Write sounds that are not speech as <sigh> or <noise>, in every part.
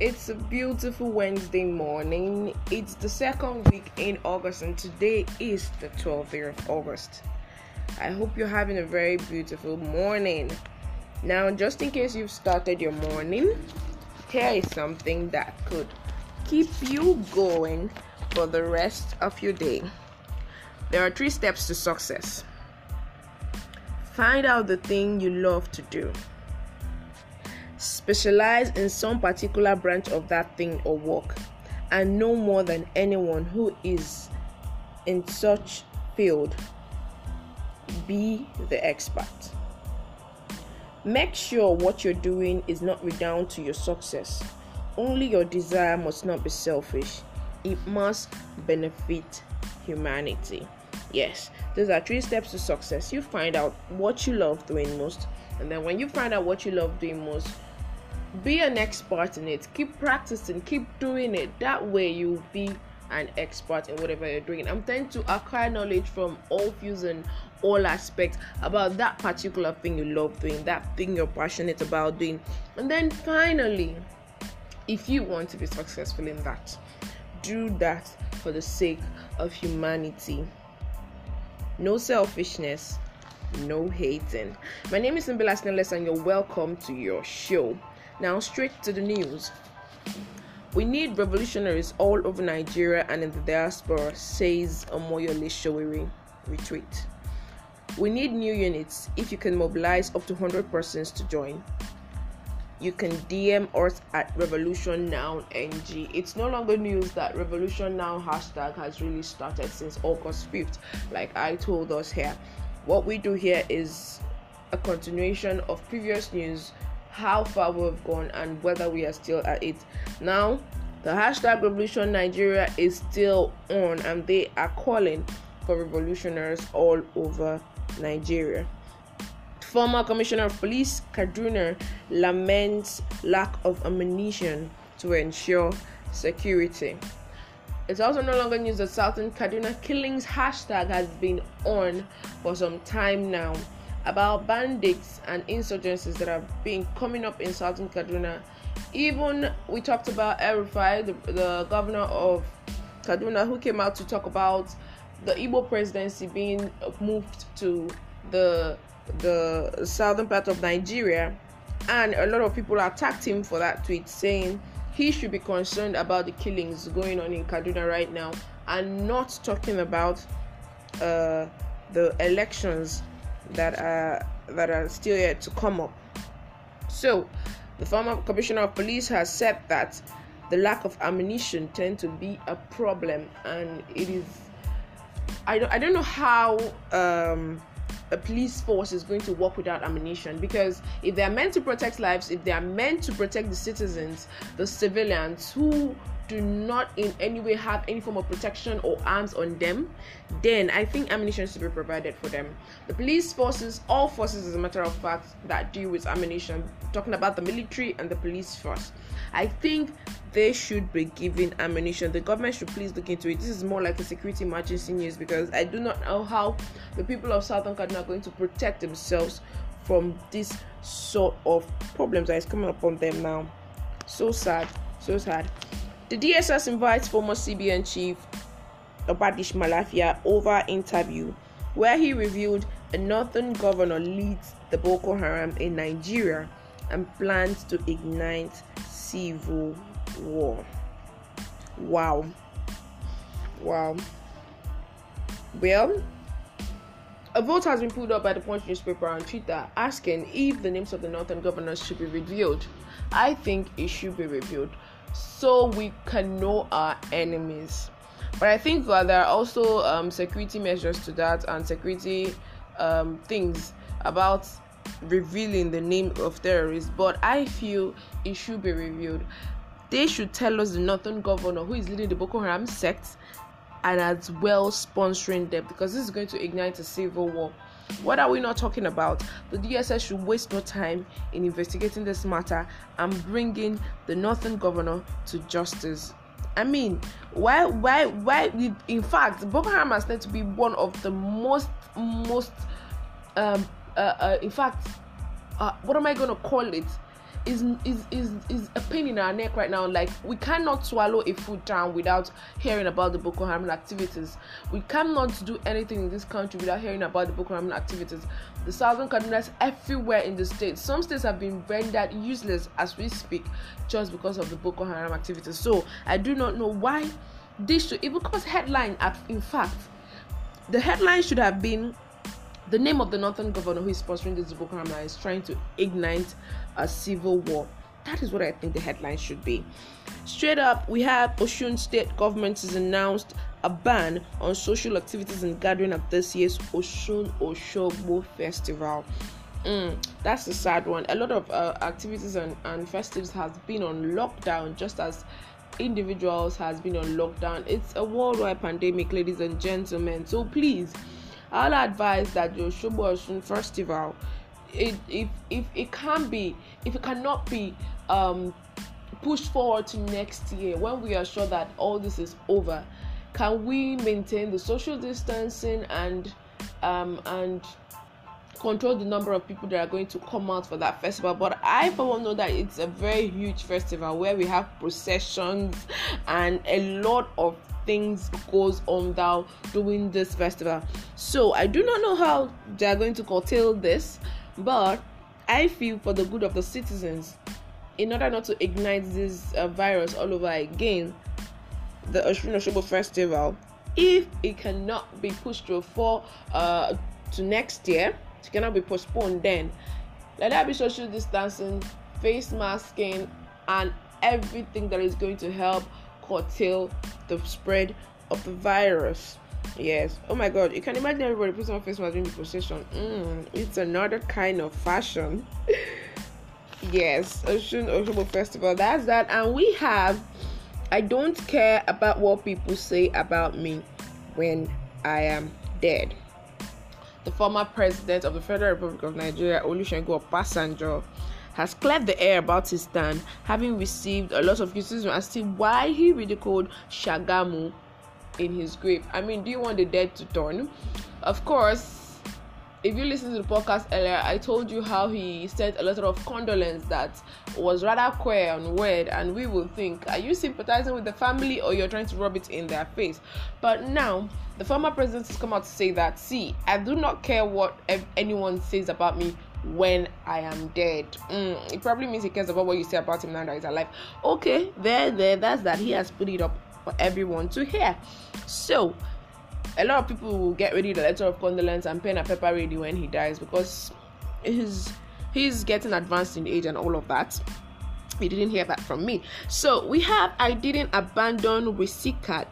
It's a beautiful Wednesday morning. It's the second week in August, and today is the 12th day of August. I hope you're having a very beautiful morning. Now, just in case you've started your morning, here is something that could keep you going for the rest of your day. There are three steps to success. Find out the thing you love to do specialize in some particular branch of that thing or work and know more than anyone who is in such field be the expert. Make sure what you're doing is not redound to your success. Only your desire must not be selfish. It must benefit humanity. Yes those are three steps to success. You find out what you love doing most and then when you find out what you love doing most be an expert in it. Keep practicing keep doing it. That way you'll be an expert in whatever you're doing. I'm trying to acquire knowledge from all fields and all aspects about that particular thing you love doing that thing you're passionate about doing. And then finally if you want to be successful in that do that for the sake of humanity. No selfishness no hating. My name is Simbila Snellis and you're welcome to your show now, straight to the news. We need revolutionaries all over Nigeria and in the diaspora, says Omoyele Sowore. Retweet. We need new units. If you can mobilize up to 100 persons to join, you can DM us at Revolution Now NG. It's no longer news that Revolution Now hashtag has really started since August 5th, like I told us here. What we do here is a continuation of previous news how far we've gone and whether we are still at it. Now, the hashtag Revolution Nigeria is still on and they are calling for revolutionaries all over Nigeria. Former Commissioner of Police Kaduna laments lack of ammunition to ensure security. It's also no longer news that Southern Kaduna killings hashtag has been on for some time now about bandits and insurgencies that have been coming up in southern Kaduna. Even we talked about El-Rufai, the, the governor of Kaduna, who came out to talk about the Igbo presidency being moved to the the southern part of Nigeria, and a lot of people attacked him for that tweet, saying he should be concerned about the killings going on in Kaduna right now, and not talking about uh, the elections that are that are still yet to come up. So, the former commissioner of police has said that the lack of ammunition tend to be a problem, and it is. I don't, I don't know how um, a police force is going to work without ammunition because if they are meant to protect lives, if they are meant to protect the citizens, the civilians who do not in any way have any form of protection or arms on them, then I think ammunition should be provided for them. The police forces, all forces, as a matter of fact, that deal with ammunition, talking about the military and the police force, I think they should be given ammunition. The government should please look into it. This is more like a security emergency news because I do not know how the people of Southern Kaduna are going to protect themselves from this sort of problems that is coming upon them now. So sad, so sad. The DSS invites former CBN chief Obadiah Mailafia over interview where he revealed a northern governor leads the Boko Haram in Nigeria and plans to ignite civil war. Wow. Wow. Well, a vote has been put up by the Punch newspaper on Twitter asking if the names of the northern governors should be revealed. I think it should be revealed so we can know our enemies. But I think that there are also um, security measures to that and security um, things about revealing the name of terrorists. But I feel it should be revealed. They should tell us the northern governor who is leading the Boko Haram sect and as well sponsoring them because this is going to ignite a civil war. What are we not talking about? The DSS should waste no time in investigating this matter and bringing the northern governor to justice. I mean, why, why, why? We, In fact, Boko Haram has tend to be one of the most, most, um, uh, uh in fact, uh, what am I to call it? Is is is is a pain in our neck right now. Like we cannot swallow a food down without hearing about the Boko Haram activities. We cannot do anything in this country without hearing about the Boko Haram activities. The southern Kaduna everywhere in the states. Some states have been rendered useless as we speak just because of the Boko Haram activities. So I do not know why this should even cause headline. Uh, in fact, the headline should have been the name of the northern governor who is sponsoring this Boko Haram is trying to ignite a civil war. That is what I think the headline should be. Straight up, we have Osun State government has announced a ban on social activities and gathering at this year's Osun Oshogbo Festival. Mm, that's a sad one. A lot of uh, activities and, and festivals has been on lockdown, just as individuals has been on lockdown. It's a worldwide pandemic, ladies and gentlemen. So please I'll advise that your Shobo Oshun festival, it, if if it can be, if it cannot be um, pushed forward to next year when we are sure that all this is over, can we maintain the social distancing and um, and control the number of people that are going to come out for that festival. But I, for one, know that it's a very huge festival where we have processions and a lot of things goes on down during this festival. So I do not know how they are going to curtail this, but I feel for the good of the citizens, in order not to ignite this uh, virus all over again, the Oshun Oshogbo Festival, if it cannot be pushed to for uh, to next year, it cannot be postponed. Then let there be social distancing, face masking, and everything that is going to help curtail the spread of the virus. Yes. Oh my God. You can imagine everybody putting on face mask during the procession. Mm, it's another kind of fashion. <laughs> yes. Osun Oshogbo Festival. That's that. And we have. I don't care about what people say about me when I am dead. The former president of the Federal Republic of Nigeria, Olusegun Obasanjo, has cleared the air about his stand, having received a lot of criticism as to why he ridiculed Kashamu in his grave. I mean, do you want the dead to turn? Of course, if you listen to the podcast earlier, I told you how he sent a letter of condolence that was rather queer and weird, and we will think, are you sympathizing with the family or you're trying to rub it in their face? But now, the former president has come out to say that, see, I do not care what anyone says about me when I am dead. Mm, it probably means he cares about what you say about him now that he's alive. Okay, there, there, that's that. He has put it up for everyone to hear. So, a lot of people will get ready the letter of condolence and pen and paper ready when he dies because he's he's getting advanced in age and all of that. You didn't hear that from me. So we have I didn't abandon Risikat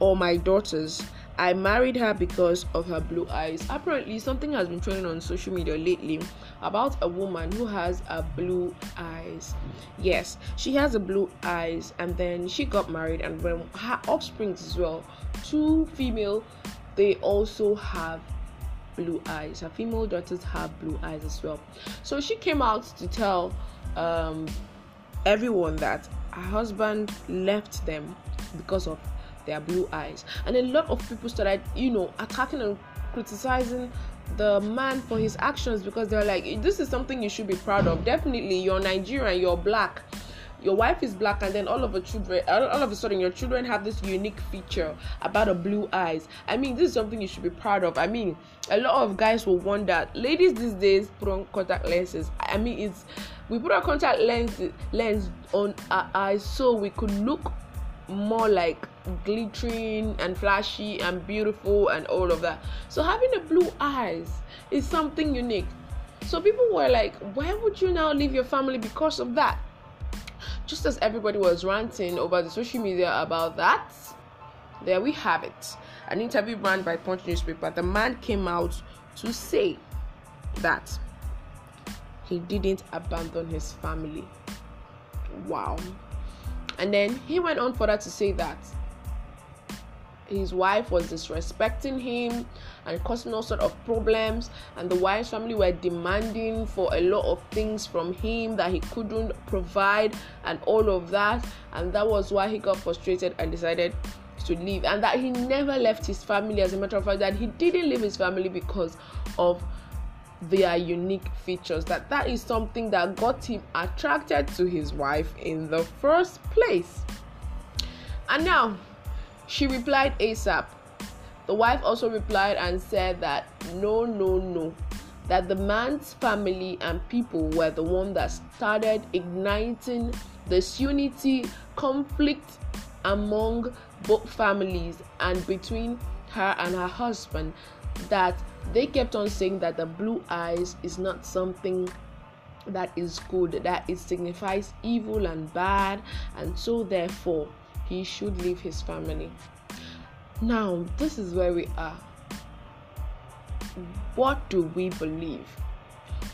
or my daughters. I married her because of her blue eyes. Apparently, something has been trending on social media lately about a woman who has a blue eyes. Yes, she has a blue eyes, and then she got married, and when her offspring as well, two female, they also have blue eyes. Her female daughters have blue eyes as well. So she came out to tell um, everyone that her husband left them because of their blue eyes. And a lot of people started, you know, attacking and criticizing the man for his actions because they're like, this is something you should be proud of. Definitely, you're Nigerian, you're black. Your wife is black, and then all of a children, all of a sudden, your children have this unique feature about a blue eyes. I mean, this is something you should be proud of. I mean, a lot of guys will wonder. Ladies these days put on contact lenses. I mean, it's we put our contact lens lens on our eyes so we could look more like glittering and flashy and beautiful and all of that. So having the blue eyes is something unique. So people were like, why would you now leave your family because of that? Just as everybody was ranting over the social media about that, there we have it. An interview ran by Punch newspaper. The man came out to say that he didn't abandon his family. Wow. And then he went on further to say that his wife was disrespecting him and causing all sort of problems. And the wife's family were demanding for a lot of things from him that he couldn't provide and all of that. And that was why he got frustrated and decided to leave. And that he never left his family. As a matter of fact that he didn't leave his family because of their unique features that that is something that got him attracted to his wife in the first place. And now she replied asap the wife also replied and said that no no no that the man's family and people were the one that started igniting this unity conflict among both families and between her and her husband that they kept on saying that the blue eyes is not something that is good, that it signifies evil and bad, and so therefore he should leave his family. Now, this is where we are. What do we believe?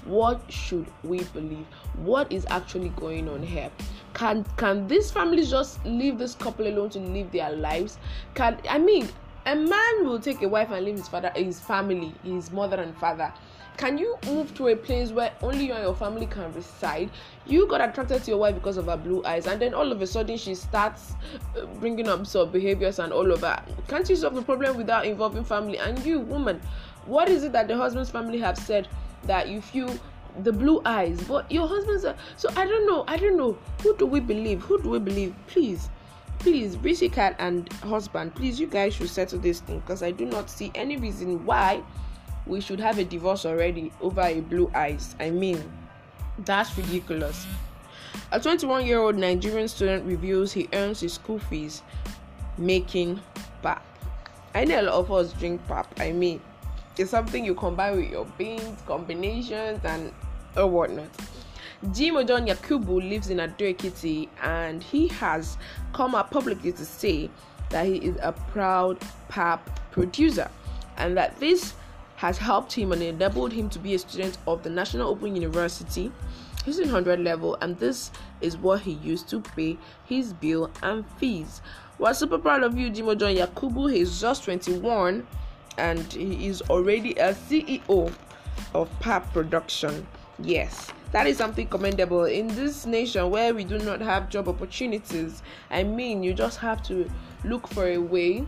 What should we believe? What is actually going on here? Can can these families just leave this couple alone to live their lives? Can I mean a man will take a wife and leave his father, his family, his mother and father. Can you move to a place where only you and your family can reside? You got attracted to your wife because of her blue eyes, and then all of a sudden she starts uh, bringing up some behaviors and all of that. Can't you solve the problem without involving family? And you, woman, what is it that the husband's family have said that you the blue eyes, but your husband's so I don't know, I don't know. Who do we believe? Who do we believe? Please please Risikat and husband please you guys should settle this thing because I do not see any reason why we should have a divorce already over a blue eyes. I mean that's ridiculous. A 21 year old Nigerian student reveals he earns his school fees making pap. I know a lot of us drink pap. I mean it's something you combine with your beans combinations and or whatnot Jimoh Yakubu lives in Ado and he has come out publicly to say that he is a proud pap producer and that this has helped him and enabled him to be a student of the National Open University. He's in 100 level and this is what he used to pay his bill and fees. We're super proud of you, Jimoh John Yakubu. He's just 21 and he is already a CEO of pap production. Yes, that is something commendable in this nation where we do not have job opportunities. I mean, you just have to look for a way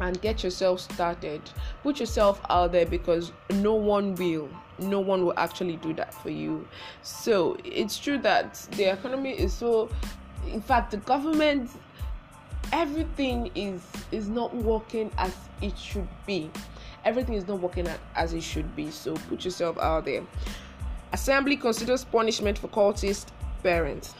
and get yourself started. Put yourself out there because no one will. No one will actually do that for you. So it's true that the economy is so. In fact, the government, everything is is not working as it should be. Everything is not working as it should be. So put yourself out there. Assembly considers punishment for cultist parents.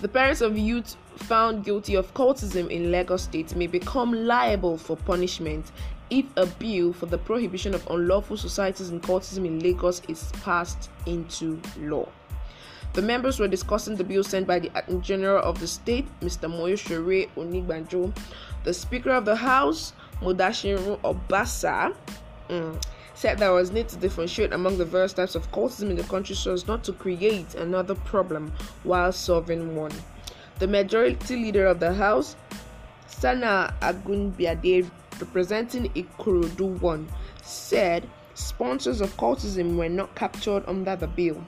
The parents of youth found guilty of cultism in Lagos State may become liable for punishment if a bill for the prohibition of unlawful societies and cultism in Lagos is passed into law. The members were discussing the bill sent by the Attorney General of the state, Mr. Moyosore Onigbanjo, the Speaker of the House, Mudashiru Obasa, mm, said there was need to differentiate among the various types of cultism in the country so as not to create another problem while solving one. The majority leader of the House, Sanai Agunbiade, representing Ikorodu 1, said sponsors of cultism were not captured under the bill.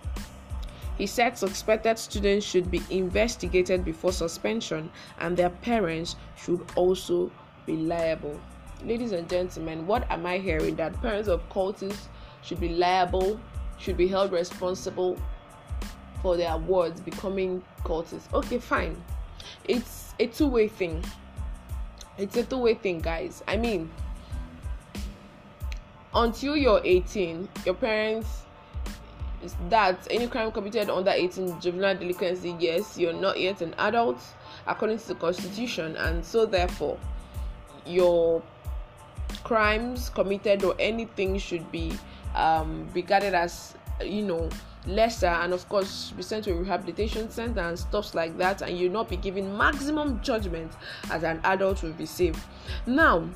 He said suspected students should be investigated before suspension and their parents should also be liable ladies and gentlemen, what am I hearing? That parents of cultists should be liable, should be held responsible for their words becoming cultists. Okay, fine. It's a two way thing. It's a two way thing, guys. I mean, until you're 18, your parents that any crime committed under 18 juvenile delinquency, yes, you're not yet an adult according to the constitution, and so therefore your crimes committed or anything should be um, regarded as you know lesser. And of course be sent to a rehabilitation center and stuff like that and you not be given maximum judgment as an adult will be safe. Now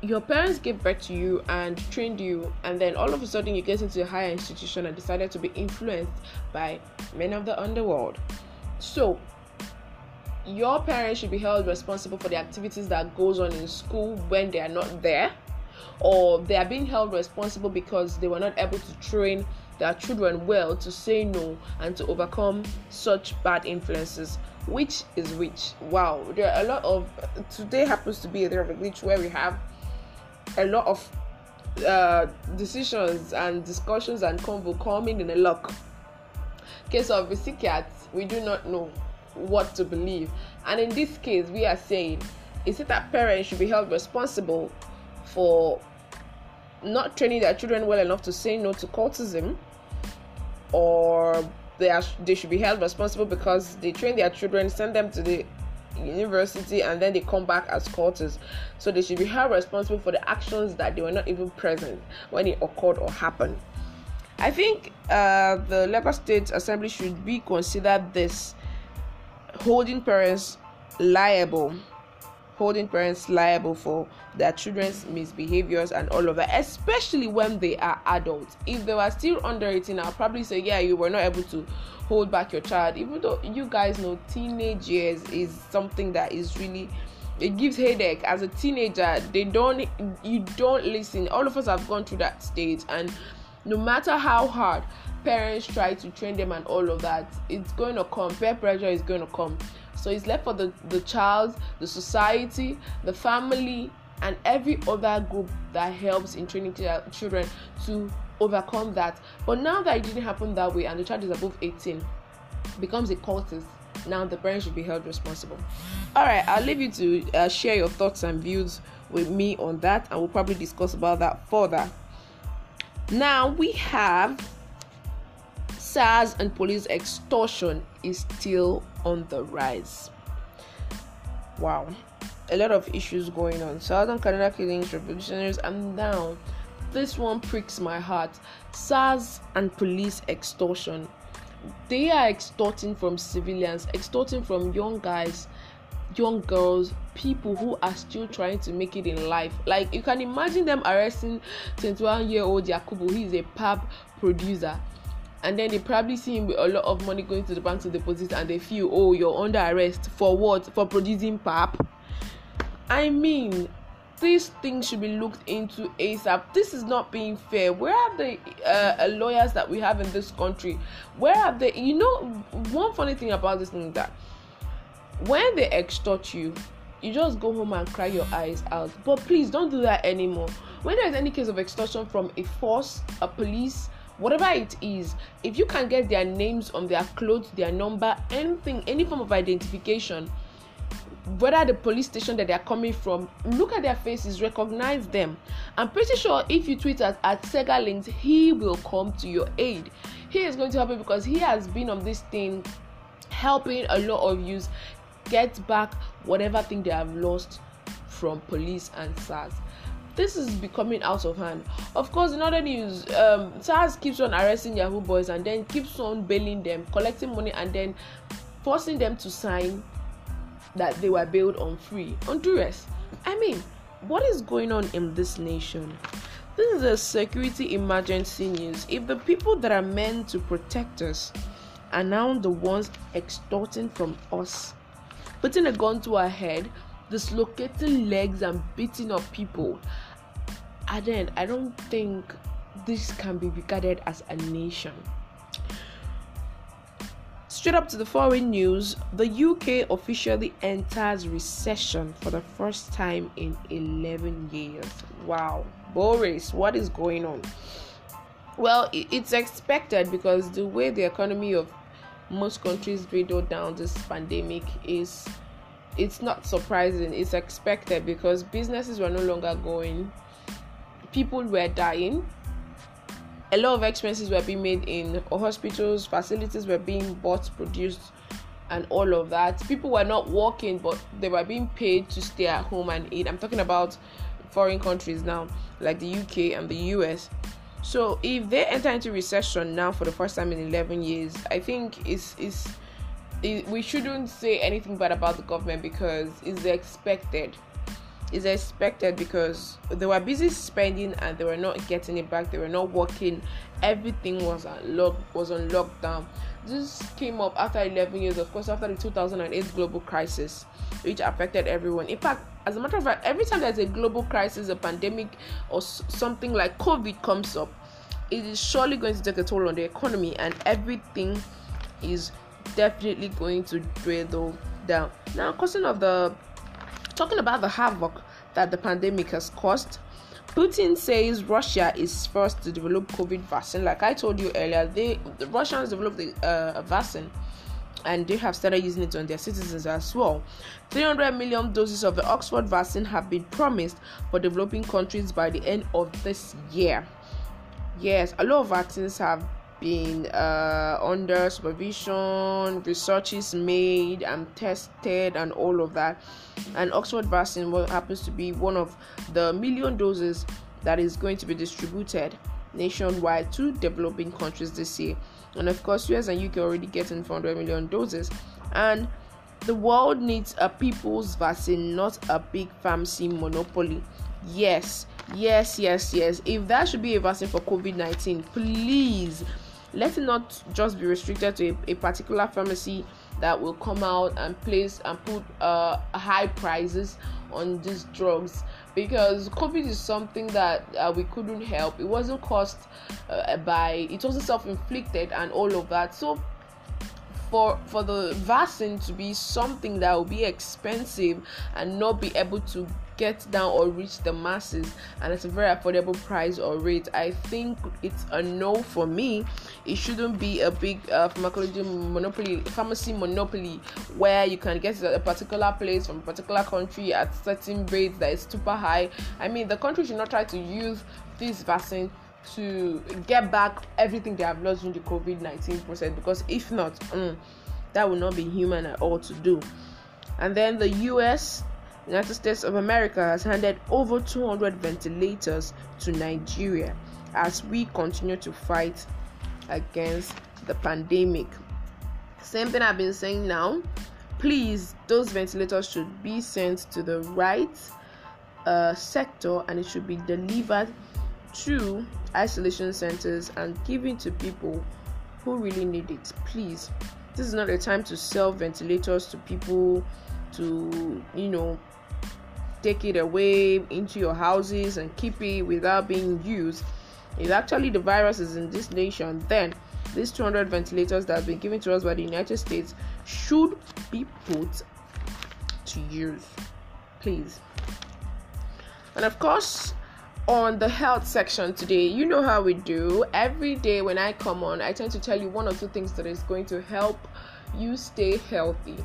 your parents gave birth to you and trained you and then all of a sudden you get into a higher institution and decided to be influenced by men of the underworld. So your parents should be held responsible for the activities that goes on in school when they are not there or they are being held responsible because they were not able to train their children well to say no and to overcome such bad influences. Which is which? Wow there are a lot of today happens to be a day of a glitch where we have a lot of uh, decisions and discussions and convo coming in a lock. Case of the Cat, we do not know what to believe. And in this case, we are saying is it that parents should be held responsible for not training their children well enough to say no to cultism, or they are they should be held responsible because they train their children, send them to the university, and then they come back as cultists. So they should be held responsible for the actions that they were not even present when it occurred or happened. I think uh, the Lagos State Assembly should be considered this holding parents liable holding parents liable for their children's misbehaviors and all of that, especially when they are adults. If they were still under 18, I'll probably say, Yeah, you were not able to hold back your child, even though you guys know teenage years is something that is really it gives headache. As a teenager they don't you don't listen. All of us have gone through that stage and no matter how hard parents try to train them and all of that it's going to come peer pressure is going to come so it's left for the, the child, the society, the family, and every other group that helps in training children to overcome that. But now that it didn't happen that way and the child is above 18, becomes a cultist, now the parents should be held responsible. All right, I'll leave you to uh, share your thoughts and views with me on that, and we'll probably discuss about that further. Now we have SARS and police extortion is still on the rise. Wow, a lot of issues going on. Southern Kaduna killings, revolutionaries, and now this one pricks my heart. SARS and police extortion. They are extorting from civilians, extorting from young guys, young girls, people who are still trying to make it in life. Like you can imagine them arresting 21 year old Yakubu, he's a pap producer. And then they probably see him with a lot of money going to the bank to deposit and they feel oh you're under arrest. For what? For producing pap? I mean these things should be looked into asap this is not being fair. Where are the uh, lawyers that we have in this country? Where are they you know one funny thing about this thing is that when they extort you you just go home and cry your eyes out. But please don't do that anymore. When there is any case of extortion from a force a police whatever it is if you can get their names on their clothes their number anything any form of identification whether the police station that they're coming from look at their faces recognize them. I'm pretty sure if you tweet at, at Segalinks he will come to your aid. He is going to help you because he has been on this thing helping a lot of you get back whatever thing they have lost from police and SARS this is becoming out of hand. Of course, in other news, um, SARS keeps on arresting Yahoo boys and then keeps on bailing them, collecting money, and then forcing them to sign that they were bailed on free on duress. I mean, what is going on in this nation? This is a security emergency news. If the people that are meant to protect us are now the ones extorting from us, putting a gun to our head, dislocating legs and beating up people, and then I don't think this can be regarded as a nation. Straight up to the foreign news, the UK officially enters recession for the first time in 11 years. Wow, Boris, what is going on? Well, it's expected because the way the economy of most countries riddled down this pandemic is it's not surprising it's expected because businesses were no longer going. People were dying. A lot of expenses were being made in hospitals facilities were being bought produced and all of that. People were not working but they were being paid to stay at home and eat. I'm talking about foreign countries now like the uk and the us so if they enter into recession now for the first time in 11 years i think it's, it's it, we shouldn't say anything bad about the government because it's expected. Is expected because they were busy spending and they were not getting it back. They were not working. Everything was on lock was on lockdown this came up after 11 years of course after the 2008 global crisis which affected everyone. In fact as a matter of fact every time there's a global crisis a pandemic or something like covid comes up it is surely going to take a toll on the economy and everything is definitely going to dwindle down. Now question of the talking about the havoc that the pandemic has caused, Putin says Russia is first to develop COVID vaccine. Like I told you earlier, they the Russians developed the uh, vaccine and they have started using it on their citizens as well. 300 million doses of the Oxford vaccine have been promised for developing countries by the end of this year. Yes, a lot of vaccines have been uh, under supervision, research is made and tested, and all of that. And Oxford vaccine what happens to be one of the million doses that is going to be distributed nationwide to developing countries this year. And of course, US and UK already getting 400 million doses. And the world needs a people's vaccine, not a big pharmacy monopoly. Yes, yes, yes, yes. If that should be a vaccine for COVID 19, please let it not just be restricted to a, a particular pharmacy that will come out and place and put uh, high prices on these drugs. Because covid is something that uh, we couldn't help. It wasn't caused uh, by it wasn't self-inflicted and all of that. So for for the vaccine to be something that will be expensive and not be able to get down or reach the masses and it's a very affordable price or rate i think it's a no for me it shouldn't be a big uh, pharmacology monopoly pharmacy monopoly where you can get at a particular place from a particular country at certain rates that is super high i mean the country should not try to use this vaccine to get back everything they have lost during the COVID 19 process because if not, mm, that would not be human at all to do. And then the US, United States of America, has handed over 200 ventilators to Nigeria as we continue to fight against the pandemic. Same thing I've been saying now. Please, those ventilators should be sent to the right uh, sector and it should be delivered to isolation centers and given to people who really need it. Please, this is not a time to sell ventilators to people to, you know, take it away into your houses and keep it without being used. If actually the virus is in this nation, then these 200 ventilators that have been given to us by the United States should be put to use. Please. And of course, on the health section today. You know how we do. Every day when I come on, I tend to tell you one or two things that is going to help you stay healthy.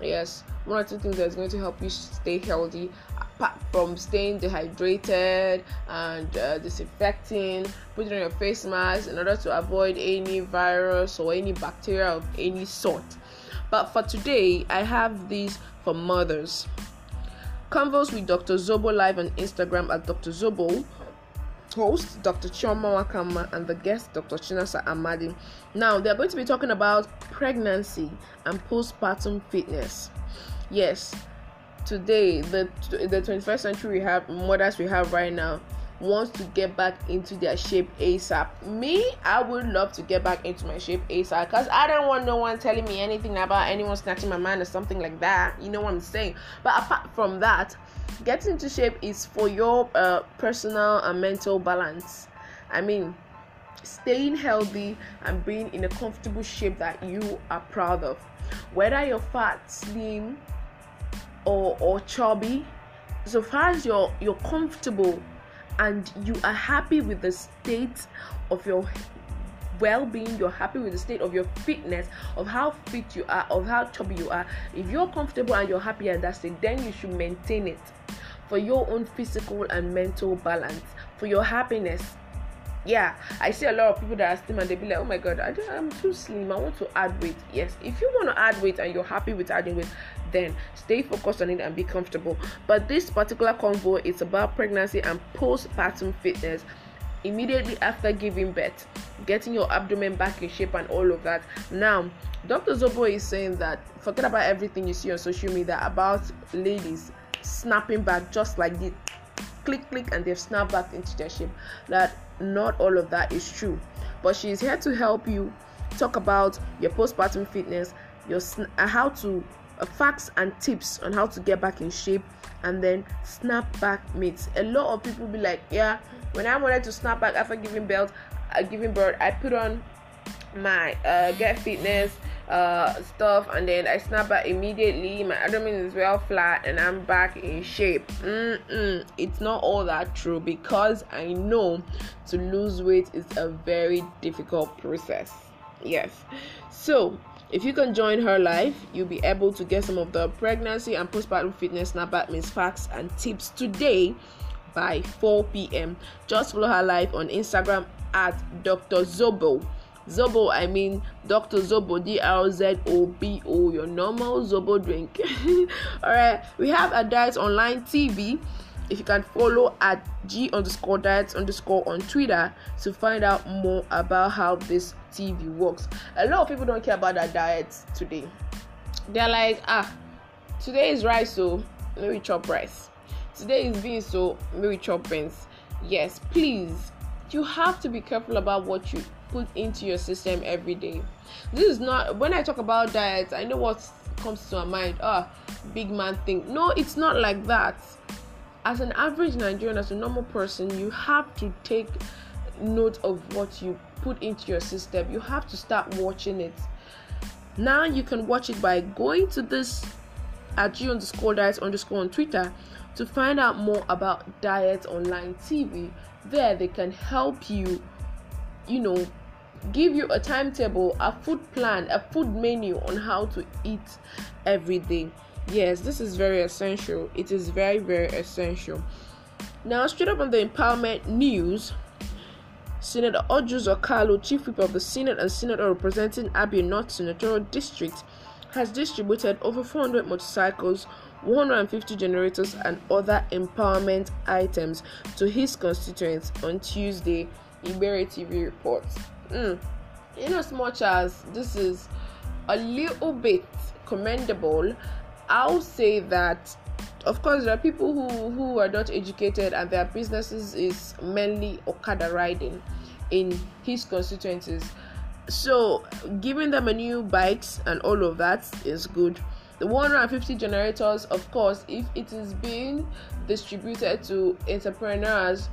Yes, one or two things that is going to help you stay healthy apart from staying dehydrated and uh, disinfecting, putting on your face mask in order to avoid any virus or any bacteria of any sort. But for today, I have these for mothers. Convos with Dr. Zobo live on Instagram at Dr. Zobo. Host Dr. Chioma Wakama and the guest Dr. Chinasa Amadi. Now they're going to be talking about pregnancy and postpartum fitness. Yes, today the the 21st century we have mothers we have right now wants to get back into their shape ASAP. Me, I would love to get back into my shape ASAP because I don't want no one telling me anything about anyone snatching my man or something like that. You know what I'm saying? But apart from that, getting into shape is for your uh, personal and mental balance. I mean, staying healthy and being in a comfortable shape that you are proud of. Whether you're fat, slim, or or chubby, so far as you're you're comfortable and you are happy with the state of your well-being you're happy with the state of your fitness of how fit you are of how chubby you are. If you're comfortable and you're happy at that state then you should maintain it for your own physical and mental balance for your happiness. Yeah i see a lot of people that are slim and they be like oh my god I i'm too slim i want to add weight. Yes if you want to add weight and you're happy with adding weight then stay focused on it and be comfortable. But this particular convo is about pregnancy and postpartum fitness immediately after giving birth getting your abdomen back in shape and all of that. Now dr zobo is saying that forget about everything you see on social media about ladies snapping back just like this click click and they've snapped back into their shape. That not all of that is true. But she's here to help you talk about your postpartum fitness your uh, how to uh, facts and tips on how to get back in shape and then snap back meets. A lot of people be like yeah when i wanted to snap back after giving birth uh, giving birth i put on my uh, get fitness uh, stuff, and then I snap back immediately. My abdomen is well flat, and I'm back in shape. Mm-mm. It's not all that true because I know to lose weight is a very difficult process. Yes, so if you can join her live, you'll be able to get some of the pregnancy and postpartum fitness snapback miss facts and tips today by 4 p.m. Just follow her live on Instagram at Dr. Zobo. Zobo, I mean Dr. Zobo, D R Z O B O, your normal Zobo drink. <laughs> All right, we have a diet online TV. If you can follow at G underscore diets underscore on Twitter to find out more about how this TV works. A lot of people don't care about their diets today. They're like, ah, today is rice, so let me chop rice. Today is beans, so maybe chop. Yes, please you have to be careful about what you put into your system every day. This is not when I talk about diets, I know what comes to my mind. Ah, oh, big man thing. No, it's not like that. As an average Nigerian, as a normal person, you have to take note of what you put into your system. You have to start watching it. Now you can watch it by going to this at G underscore diets underscore on Twitter to find out more about Diet Online TV there they can help you you know give you a timetable a food plan a food menu on how to eat every day. Yes this is very essential. It is very very essential. Now straight up on the empowerment news Senator Orji Uzor Kalu, Chief Whip of the Senate and Senator representing Abia North Senatorial District, has distributed over 400 motorcycles 150 generators and other empowerment items to his constituents on Tuesday, Iberi TV reports. Mm. In as much as this is a little bit commendable, I'll say that of course there are people who, who are not educated and their businesses is mainly Okada riding in his constituencies. So giving them a new bikes and all of that is good the 150 generators of course if it is being distributed to entrepreneurs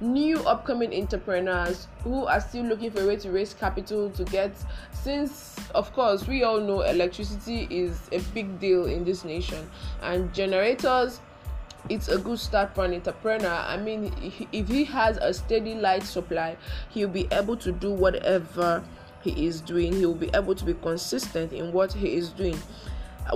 new upcoming entrepreneurs who are still looking for a way to raise capital to get since of course we all know electricity is a big deal in this nation. And generators it's a good start for an entrepreneur. I mean if he has a steady light supply he'll be able to do whatever he is doing. He'll be able to be consistent in what he is doing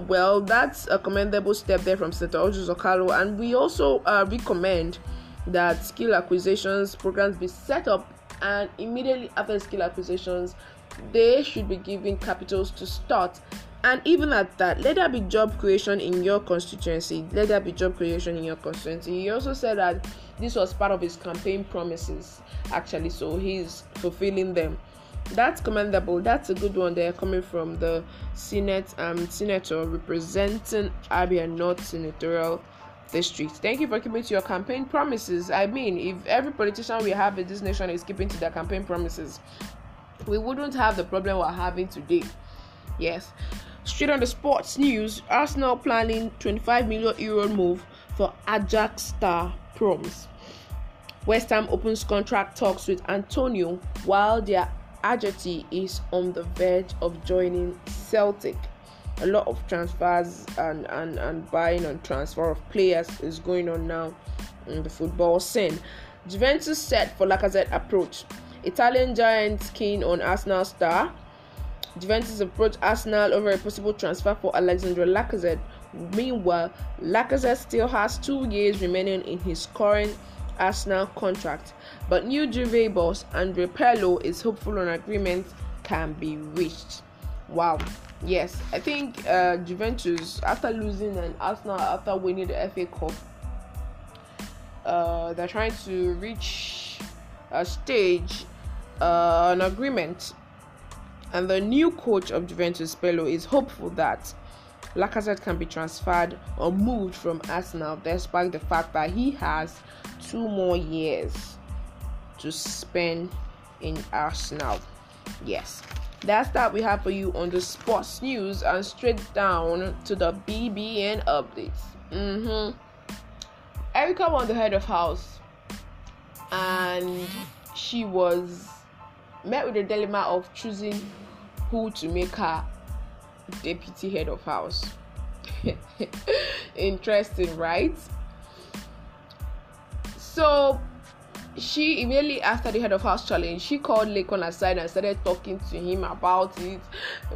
well, that's a commendable step there from Senator Orji Uzor Kalu, and we also uh, recommend that skill acquisitions programs be set up, and immediately after skill acquisitions, they should be given capitals to start. And even at that, let there be job creation in your constituency. Let there be job creation in your constituency. He also said that this was part of his campaign promises, actually, so he's fulfilling them that's commendable. That's a good one there coming from the Senate um senator representing Abia North Senatorial District. Thank you for keeping to your campaign promises. I mean, if every politician we have in this nation is keeping to their campaign promises, we wouldn't have the problem we're having today. Yes. Straight on the sports news, Arsenal planning 25 million euro move for Ajax star Promes. West Ham opens contract talks with Antonio while their Ajeti is on the verge of joining Celtic. A lot of transfers and, and, and buying and transfer of players is going on now in the football scene. Juventus set for Lacazette approach. Italian giants keen on Arsenal star. Juventus approach Arsenal over a possible transfer for Alexandre Lacazette. Meanwhile, Lacazette still has two years remaining in his current Arsenal contract, but new Juve boss Andrea Pirlo is hopeful an agreement can be reached. Wow. Yes, I think uh, Juventus, after losing and Arsenal after winning the FA Cup, uh, they're trying to reach a stage, uh, an agreement. And the new coach of Juventus, Pirlo, is hopeful that Lacazette can be transferred or moved from Arsenal despite the fact that he has two more years to spend in Arsenal. Yes, that's that we have for you on the sports news and straight down to the BBN updates. Mm-hmm. Erica won the head of house and she was met with the dilemma of choosing who to make her deputy head of house. <laughs> Interesting, right? So she immediately after the head of house challenge, she called Laycon aside and started talking to him about it.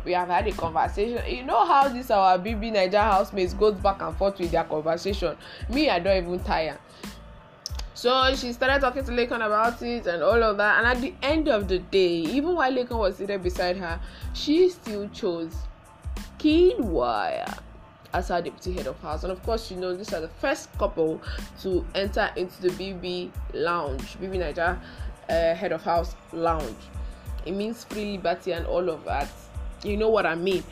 We have had a conversation. You know how this our BB Niger housemates goes back and forth with their conversation. Me, I don't even tire. So she started talking to Laycon about it and all of that. And at the end of the day, even while Laycon was sitting beside her, she still chose Kid Wire as her deputy head of house. And of course, you know, these are the first couple to enter into the BB lounge, BBNaija uh, head of house lounge. It means free liberty and all of that. You know what I mean?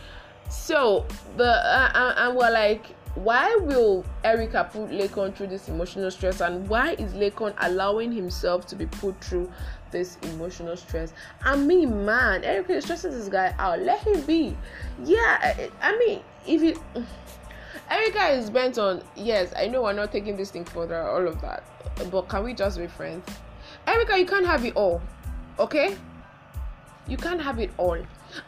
So, the uh, uh and we're like, why will Erica put Laycon through this emotional stress and why is Laycon allowing himself to be put through this emotional stress? I mean, man, Erica is stressing this guy out. Let him be. Yeah, I mean, if you Erica is bent on yes, I know we're not taking this thing further, all of that. But can we just be friends? Erica, you can't have it all. Okay? You can't have it all.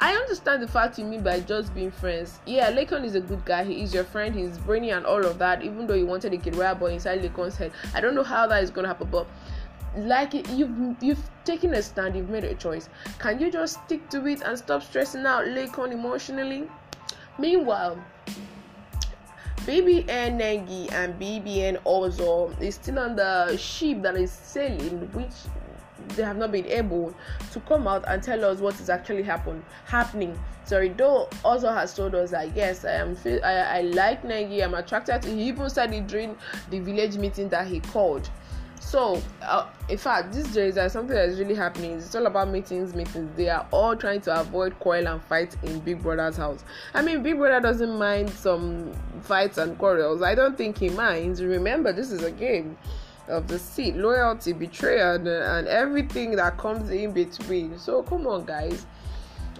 I understand the fact you mean by just being friends. Yeah, Laycon is a good guy. He is your friend. He's brainy and all of that. Even though he wanted a kid boy inside Laycon's head, I don't know how that is gonna happen. But like you've you've taken a stand. You've made a choice. Can you just stick to it and stop stressing out Laycon emotionally? Meanwhile, BBN Nengi and BBN Ozo is still on the ship that is sailing, which they have not been able to come out and tell us what is actually happen happening. Sorry, though Ozo has told us that yes, I am I, I like Nengi, I'm attracted to. He even said it during the village meeting that he called. So, uh, in fact, these days there's something that's really happening. It's all about meetings, meetings. They are all trying to avoid quarrel and fight in Big Brother's house. I mean, Big Brother doesn't mind some fights and quarrels. I don't think he minds. Remember, this is a game of the seat, loyalty, betrayal, and, and everything that comes in between. So, come on, guys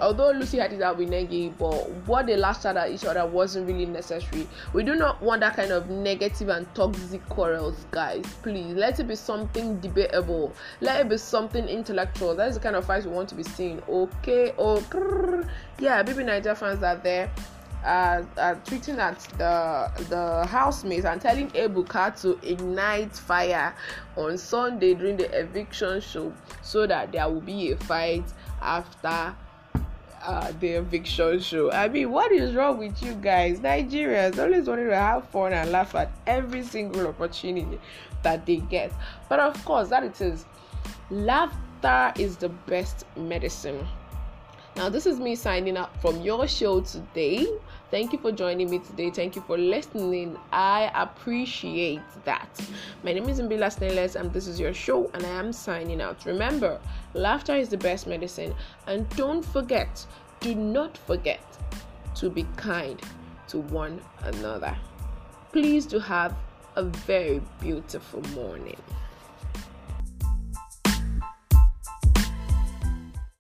although Lucy had it out with Nengi, but what they lashed at each other wasn't really necessary. We do not want that kind of negative and toxic quarrels, guys. Please let it be something debatable. Let it be something intellectual. That's the kind of fight we want to be seeing. Okay, oh, yeah, BBNaija fans are there. Uh, uh, tweeting at the the housemates and telling Ebuka to ignite fire on Sunday during the eviction show so that there will be a fight after uh, the eviction show. I mean, what is wrong with you guys? Nigerians always wanting to have fun and laugh at every single opportunity that they get. But of course, that it is. Laughter is the best medicine. Now, this is me signing up from your show today. Thank you for joining me today. Thank you for listening. I appreciate that. My name is Mbila Stainless, and this is your show, and I am signing out. Remember, laughter is the best medicine, and don't forget, do not forget to be kind to one another. Please do have a very beautiful morning.